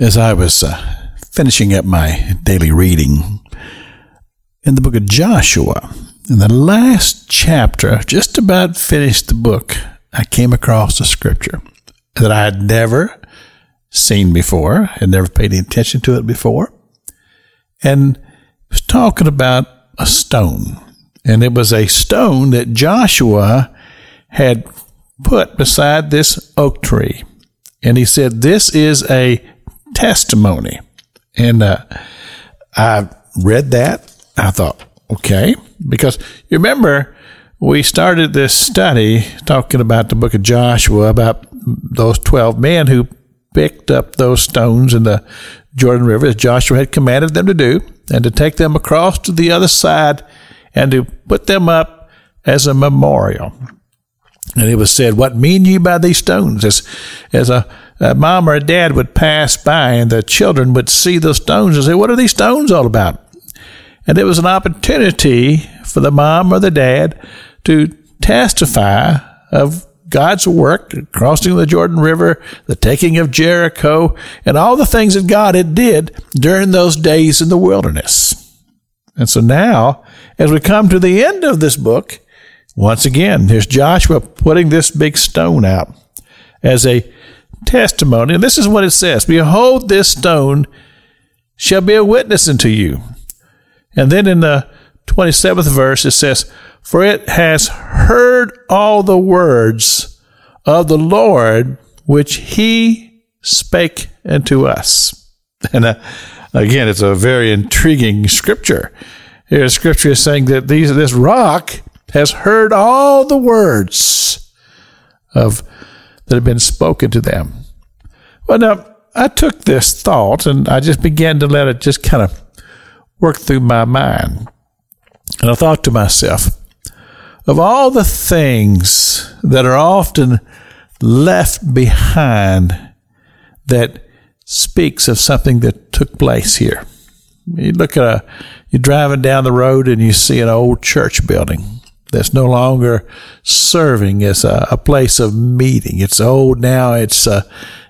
as I was uh, finishing up my daily reading in the book of Joshua, in the last chapter, just about finished the book, I came across a scripture that I had never seen before, had never paid any attention to it before. And was talking about a stone. And it was a stone that Joshua had put beside this oak tree. And he said, This is a testimony. And uh, I read that. I thought, okay, because you remember we started this study talking about the book of Joshua about those 12 men who picked up those stones in the Jordan River as Joshua had commanded them to do and to take them across to the other side and to put them up as a memorial. And it was said, What mean ye by these stones? As, as a, a mom or a dad would pass by and the children would see the stones and say, What are these stones all about? And it was an opportunity for the mom or the dad to testify of God's work, crossing the Jordan River, the taking of Jericho, and all the things that God had did during those days in the wilderness. And so now, as we come to the end of this book, once again, here's Joshua putting this big stone out as a testimony. And this is what it says Behold, this stone shall be a witness unto you. And then in the 27th verse, it says, For it has heard all the words of the Lord which he spake unto us. And uh, again, it's a very intriguing scripture. Here, scripture is saying that these, this rock has heard all the words of that had been spoken to them. Well, now I took this thought and I just began to let it just kind of work through my mind, and I thought to myself, of all the things that are often left behind that speaks of something that took place here. You look at a, you're driving down the road and you see an old church building that's no longer serving as a, a place of meeting. It's old now. It's uh,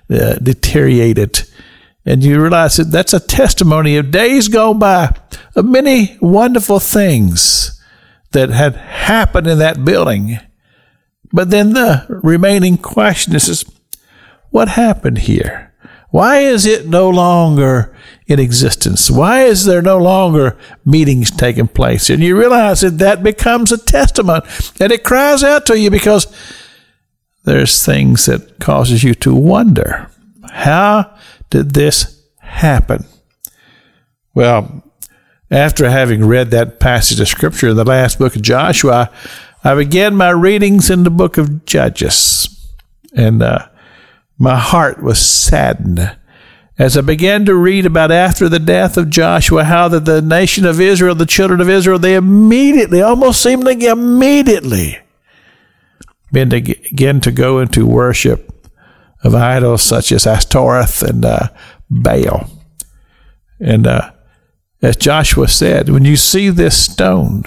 uh, deteriorated. And you realize that that's a testimony of days gone by, of many wonderful things that had happened in that building. But then the remaining question is, what happened here? Why is it no longer in existence? Why is there no longer meetings taking place? And you realize that that becomes a testament and it cries out to you because there's things that causes you to wonder. How did this happen? Well, after having read that passage of scripture in the last book of Joshua, I began my readings in the book of Judges. And uh, my heart was saddened as I began to read about after the death of Joshua, how that the nation of Israel, the children of Israel, they immediately, almost seemingly immediately, began to go into worship of idols such as Ashtoreth and uh, Baal. And uh, as Joshua said, when you see this stone,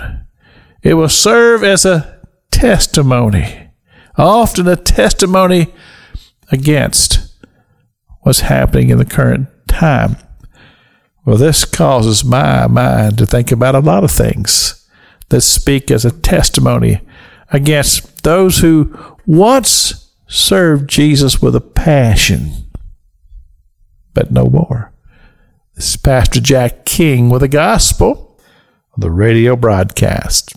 it will serve as a testimony, often a testimony against what's happening in the current time. Well, this causes my mind to think about a lot of things that speak as a testimony against those who once served Jesus with a passion, but no more. This is Pastor Jack King with the gospel on the radio broadcast.